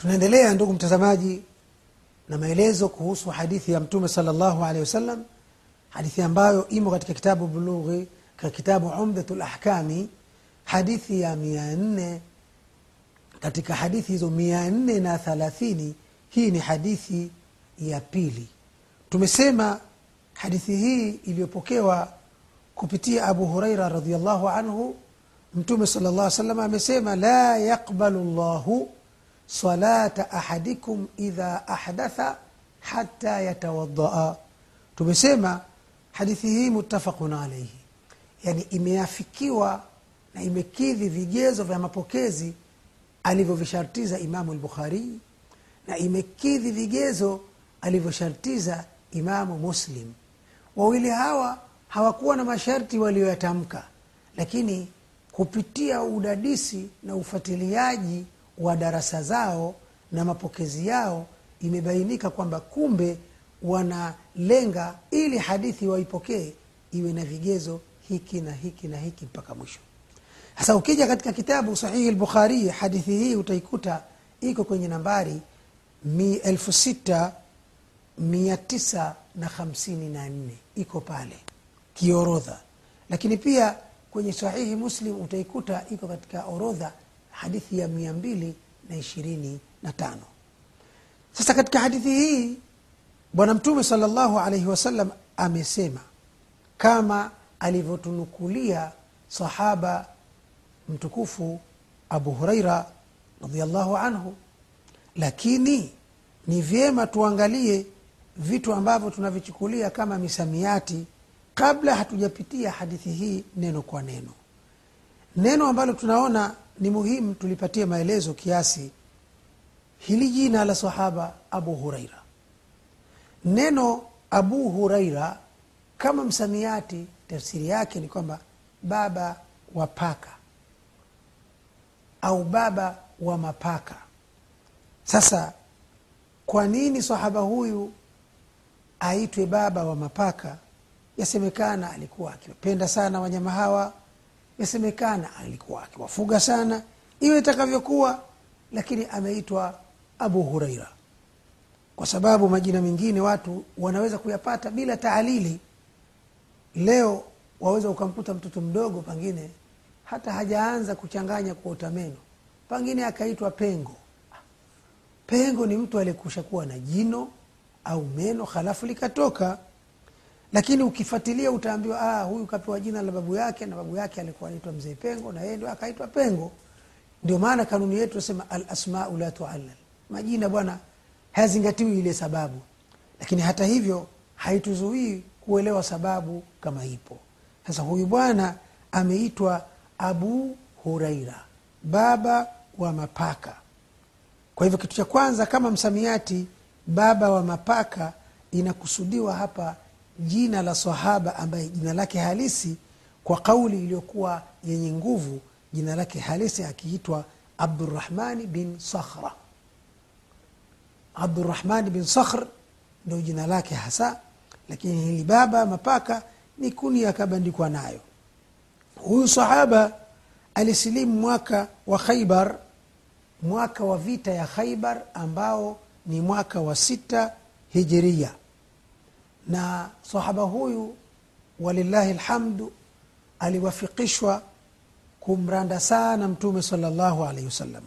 tunaendelea ndugu mtazamaji na maelezo kuhusu hadithi ya mtume salllahu alehi wasallam hadithi ambayo imo katika kitabu bulughi katika kitabu umdhatu lahkami hadithi ya mia nne. Katika hadithi hizo mia nne na thalathini hii ni hadithi ya pili. Tumesema hadithi hii iliyopokewa kupitia abu huraira radiallahu anhu mtume sala llah salam amesema la yaqbalu llahu salata ahadikum idha ahdatha hata yatawadaa tumesema hadithi hii muttafaqun alaihi yani imeafikiwa na imekidhi vigezo vya mapokezi alivyovishartiza imamu lbukhari na imekidhi vigezo alivyoshartiza imamu muslim. Wawili hawa hawakuwa na masharti walioyatamka lakini kupitia udadisi na ufuatiliaji wa darasa zao na mapokezi yao imebainika kwamba kumbe wanalenga ili hadithi waipokee iwe na vigezo hiki na hiki na hiki mpaka mwisho. Sasa ukija katika kitabu sahihi lbukhari hadithi hii utaikuta iko kwenye nambari mi elfu sita mia tisa na hamsini na nne. Iko pale kiorodha. Lakini pia kwenye sahihi muslim utaikuta iko katika orodha hadithi ya mia mbili na ishirini na tano. Sasa katika hadithi hii bwana mtume sala llahu alaihi wasallam amesema kama alivyotunukulia sahaba mtukufu abu huraira radiallahu anhu lakini ni vyema tuangalie vitu ambavyo tunavichukulia kama misamiati kabla hatujapitia hadithi hii neno kwa neno. Neno ambalo tunaona ni muhimu tulipatie maelezo kiasi. Hili jina la sahaba abu huraira. Neno abu huraira kama msamiati tafsiri yake ni kwamba baba wa paka au baba wa mapaka. Sasa kwa nini sahaba huyu aitwe baba wa mapaka? Yasemekana alikuwa akiwapenda sana wanyama hawa yasemekana alikuwa akiwafuga sana iwe itakavyokuwa lakini ameitwa abu huraira. Kwa sababu majina mengine watu wanaweza kuyapata bila taalili. Leo waweza ukamkuta mtoto mdogo pengine hata hajaanza kuchanganya kuota meno. Pengine akaitwa pengo. Pengo ni mtu aliyekusha kuwa na jino au meno halafu likatoka lakini ukifuatilia utaambiwa ah, huyu kapewa jina la babu yake na babu yake alikuwa anaitwa mzee pengo na yeye ndio akaitwa pengo. Ndio maana kanuni yetu nasema alasmau la tuallal. Majina bwana hayazingatiwi ile sababu. Lakini hata hivyo haituzuii kuelewa sababu kama ipo. Sasa huyu bwana ameitwa abu huraira baba wa mapaka. Kwa hivyo kitu cha kwanza kama msamiati baba wa mapaka inakusudiwa hapa jina la sahaba ambaye jina lake halisi kwa kauli iliyokuwa yenye nguvu jina lake halisi akiitwa abdurahmani bin sakhra. Abdurahmani bin sakhr ndio jina lake hasa lakini hili baba mapaka ni kuni akabandikwa nayo. Huyu sahaba alisilimu mwaka wa khaibar mwaka wa vita ya khaibar ambao ni mwaka wa sita hijiria na sahaba huyu walillahi lhamdu aliwafikishwa kumranda sana mtume salllahu alaihi wasallam.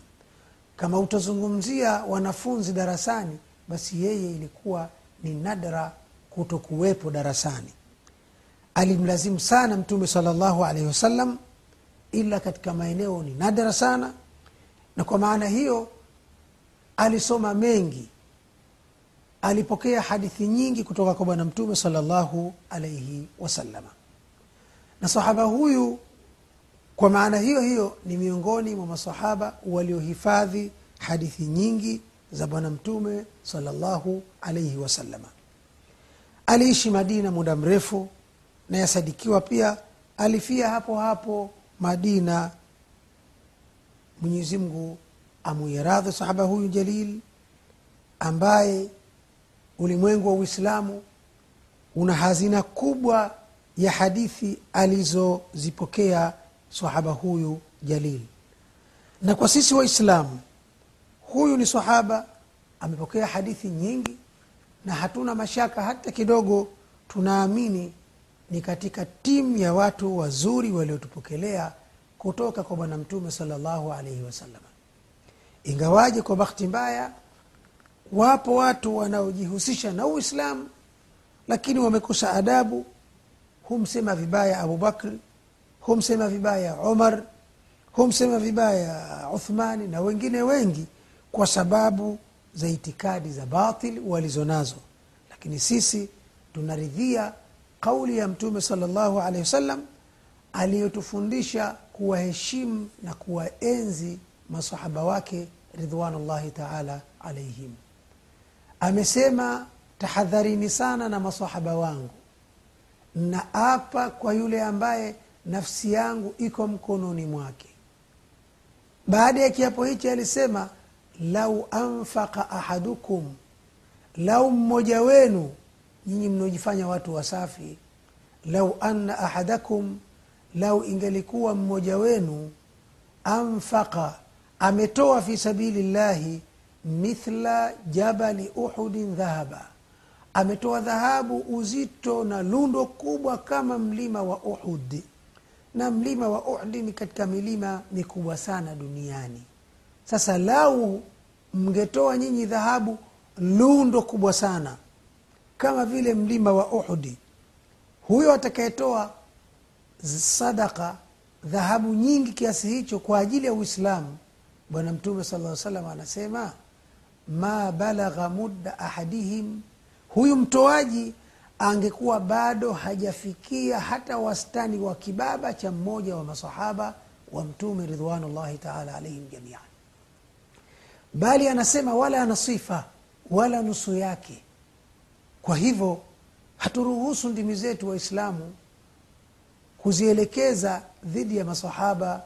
Kama utazungumzia wanafunzi darasani basi yeye ilikuwa ni nadra kuto kuwepo darasani. Alimlazimu sana mtume salllahu alaihi wasallam ila katika maeneo ni nadra sana. Na kwa maana hiyo alisoma mengi alipokea hadithi nyingi kutoka kwa bwana mtume salallahu alaihi wasalama na sahaba huyu kwa maana hiyo hiyo ni miongoni mwa masahaba waliohifadhi hadithi nyingi za bwana mtume salllahu alaihi wasalama aliishi madina muda mrefu na yasadikiwa pia alifia hapo hapo madina. Mwenyezi mungu amuiradhi sahaba huyu jalil ambaye ulimwengu wa uislamu una hazina kubwa ya hadithi alizozipokea sahaba huyu jalil. Na kwa sisi waislamu huyu ni sahaba amepokea hadithi nyingi na hatuna mashaka hata kidogo tunaamini ni katika timu ya watu wazuri waliotupokelea kutoka kwa bwana mtume salllahu alaihi wasallam. Ingawaje kwa bahati mbaya wapo watu wanaojihusisha na uislamu lakini wamekosa adabu. Humsema vibaya abubakri humsema vibaya umar humsema vibaya uthmani na wengine wengi kwa sababu za itikadi za batil walizonazo. Lakini sisi tunaridhia kauli ya mtume salllahu alehi wasallam aliyotufundisha kuwaheshimu na kuwaenzi masahaba wake ridwanullahi taala alaihim amesema tahadharini sana na masahaba wangu. Na apa kwa yule ambaye nafsi yangu iko mkononi mwake. Baada ya kiapo hichi alisema lau anfaka ahadukum lau mmoja wenu nyinyi mnaojifanya watu wasafi lau anna ahadakum lau ingelikuwa mmoja wenu anfaka ametoa fi sabili llahi mithla jabali uhudin dhahaba. Ametoa dhahabu uzito na lundo kubwa kama mlima wa uhudi na mlima wa uhdi ni katika milima mikubwa sana duniani. Sasa lau mngetoa nyinyi dhahabu lundo kubwa sana kama vile mlima wa uhudi huyo atakayetoa sadaka dhahabu nyingi kiasi hicho kwa ajili ya uislamu. Bwana mtume sala salam anasema ma balagha mudda ahadihim. Huyu mtoaji angekuwa bado hajafikia hata wastani wa kibaba cha mmoja wa masahaba wa mtume ridwanullahi taala alaihim jamian. Bali anasema wala nasifa wala nusu yake. Kwa hivyo haturuhusu ndimi zetu waislamu kuzielekeza dhidi ya masahaba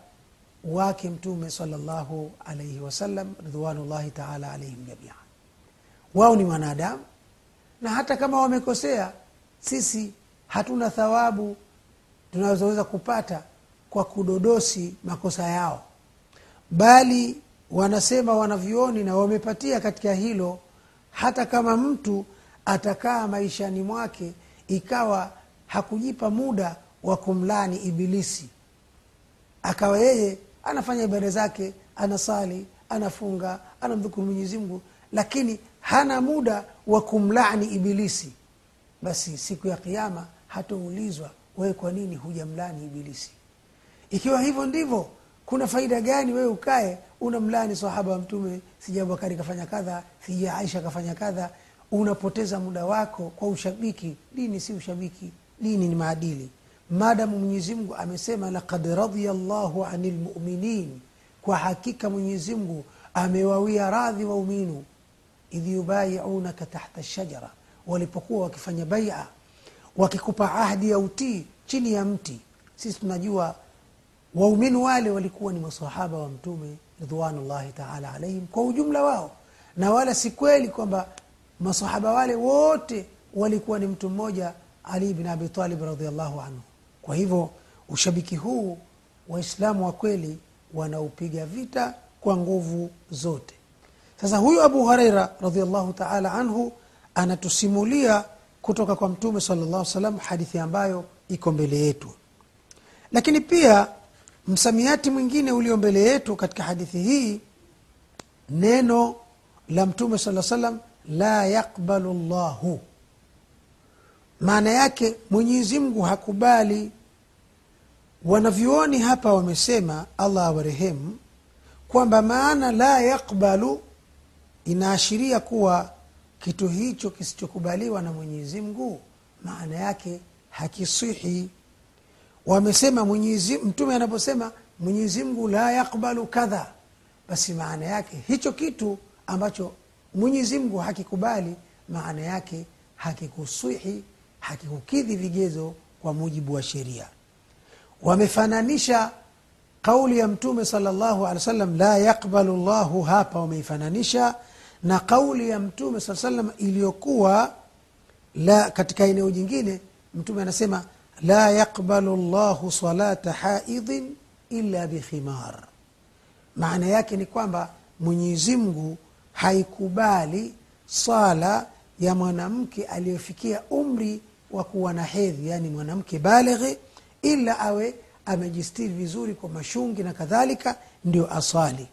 wake mtume salllahu alaihi wasallam ridwanullahi taala alaihim jamia. wao ni wanadamu na hata kama wamekosea sisi hatuna thawabu tunazoweza kupata kwa kudodosi makosa yao bali wanasema wanavyoni na wamepatia katika hilo hata kama mtu atakaa maishani mwake ikawa hakujipa muda wa kumlani ibilisi akawa yeye anafanya ibada zake anasali anafunga anamdhukuru mwenyezi mungu lakini hana muda wa kumlani ibilisi. Basi siku ya kiama hatoulizwa wewe kwa nini hujamlani ibilisi? Ikiwa hivyo ndivyo kuna faida gani wewe ukae unamlani sahaba wa mtume sija abubakari kafanya kadha sija aisha kafanya kadha unapoteza muda wako kwa ushabiki. Dini si ushabiki dini ni maadili maadamu mwenyezimngu amesema lakad radhiya llahu ani lmuminin kwa hakika mwenyezimngu amewawia radhi wauminu idh yubayiunaka tahta shajara. Walipokuwa wakifanya baia wakikupa ahdi ya utii chini ya mti. Sisi tunajua waumini wale walikuwa ni masahaba wa mtume ridwanullahi taala alaihim kwa ujumla wao. Na wala si kweli kwamba masahaba wale wote walikuwa ni mtu mmoja ali bin abi radiallahu anhu kwa hivyo ushabiki huu waislamu wa kweli wanaupiga vita kwa nguvu zote. Sasa huyu abu huraira radiallahu taala anhu anatusimulia kutoka kwa mtume sala llah salam hadithi ambayo iko mbele yetu. Lakini pia msamiati mwingine ulio mbele yetu katika hadithi hii neno la mtume saa salam la yaqbalu llahu maana yake mwenyezi mungu hakubali wanavyuoni hapa wamesema allah awarehemu kwamba maana la yaqbalu inaashiria kuwa kitu hicho kisichokubaliwa na mwenyezi mungu maana yake hakisihi. Wamesema mwenyezi mtume anaposema mwenyezi mungu la yakbalu kadha basi maana yake hicho kitu ambacho mwenyezi mungu hakikubali maana yake hakikuswihi hakikukidhi vigezo kwa mujibu wa sheria wamefananisha kauli ya mtume salllahu alehi wa sallam la yaqbalu llahu hapa wameifananisha na kauli ya mtume saa salam iliyokuwa la katika eneo jingine mtume anasema la yaqbalu llahu salata haidhin illa bikhimar maana yake ni kwamba mwenyezi mungu haikubali sala ya mwanamke aliyofikia umri wa kuwa na hedhi yaani mwanamke baleghe ila awe amejistiri vizuri kwa mashungi na kadhalika ndio aswali.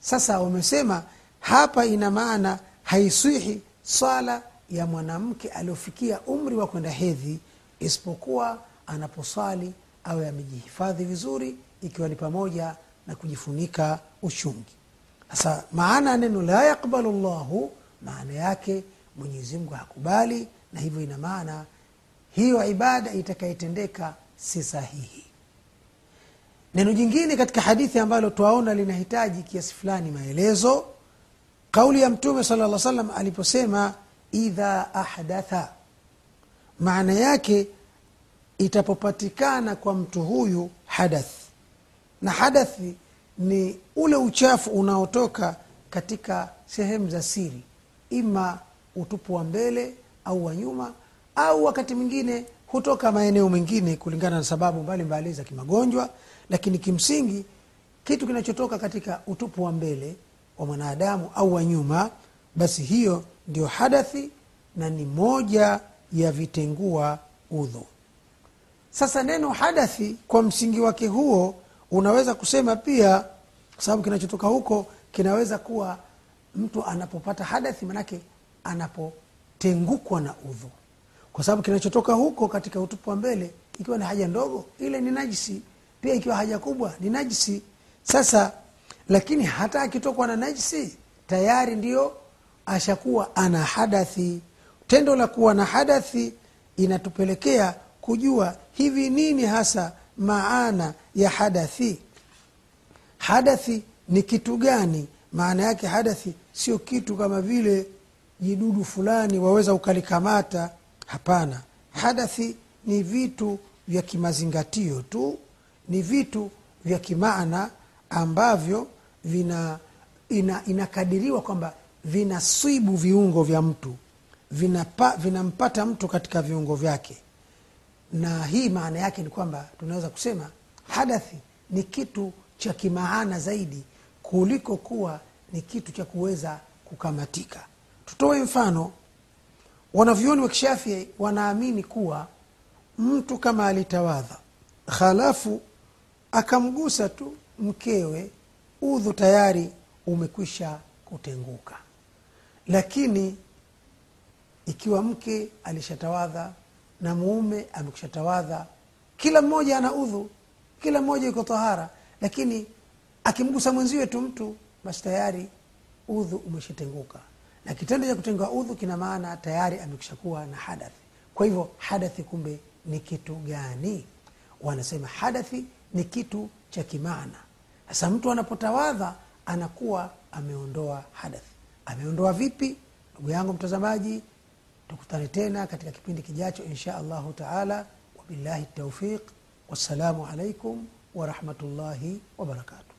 Sasa wamesema hapa ina maana haiswihi swala ya mwanamke aliofikia umri wa kwenda hedhi isipokuwa anaposwali awe amejihifadhi vizuri ikiwa ni pamoja na kujifunika ushungi sasa maana ya neno la yakbalu llahu maana yake mwenyezimngu hakubali na hivyo ina maana hiyo ibada itakayetendeka si sahihi. Neno jingine katika hadithi ambalo twaona linahitaji kiasi fulani maelezo kauli ya mtume sala lla salam aliposema idha ahdatha maana yake itapopatikana kwa mtu huyu hadath. Na hadathi ni ule uchafu unaotoka katika sehemu za siri ima utupu wa mbele au wa nyuma au wakati mwingine hutoka maeneo mengine kulingana na sababu mbalimbali za kimagonjwa lakini kimsingi kitu kinachotoka katika utupu wa mbele wa mwanadamu au wa nyuma basi hiyo ndio hadathi na ni moja ya vitengua udhu. Sasa neno hadathi kwa msingi wake huo unaweza kusema pia kwa sababu kinachotoka huko kinaweza kuwa mtu anapopata hadathi manake anapotengukwa na udhu kwa sababu kinachotoka huko katika utupu wa mbele ikiwa ni haja ndogo ile ni najisi. Pia ikiwa haja kubwa ni najisi. Sasa lakini hata akitokwa na najisi tayari ndio ashakuwa ana hadathi. Tendo la kuwa na hadathi inatupelekea kujua hivi nini hasa maana ya hadathi. Hadathi ni kitu gani? Maana yake hadathi sio kitu kama vile jidudu fulani waweza ukalikamata hapana. Hadathi ni vitu vya kimazingatio tu ni vitu vya kimaana ambavyo vina ina, inakadiriwa kwamba vinaswibu viungo vya mtu vinapa, vinampata mtu katika viungo vyake. Na hii maana yake ni kwamba tunaweza kusema hadathi ni kitu cha kimaana zaidi kuliko kuwa ni kitu cha kuweza kukamatika. Tutoe mfano wanavyoni wa kishafii wanaamini kuwa mtu kama alitawadha halafu akamgusa tu mkewe udhu tayari umekwisha kutenguka. Lakini ikiwa mke alishatawadha na muume amekushatawadha kila mmoja ana udhu kila mmoja iko tahara. Lakini akimgusa mwenziwe tu mtu basi tayari udhu umeshatenguka na kitendo cha kutenga udhu kina maana tayari amekushakuwa na hadathi. Kwa hivyo hadathi kumbe ni kitu gani? Wanasema hadathi ni kitu cha kimaana. Sasa mtu anapotawadha anakuwa ameondoa hadathi. Ameondoa vipi? Ndugu yangu mtazamaji tukutane tena katika kipindi kijacho insha allahu taala. Wabillahi taufiq wassalamu alaikum warahmatullahi wabarakatuh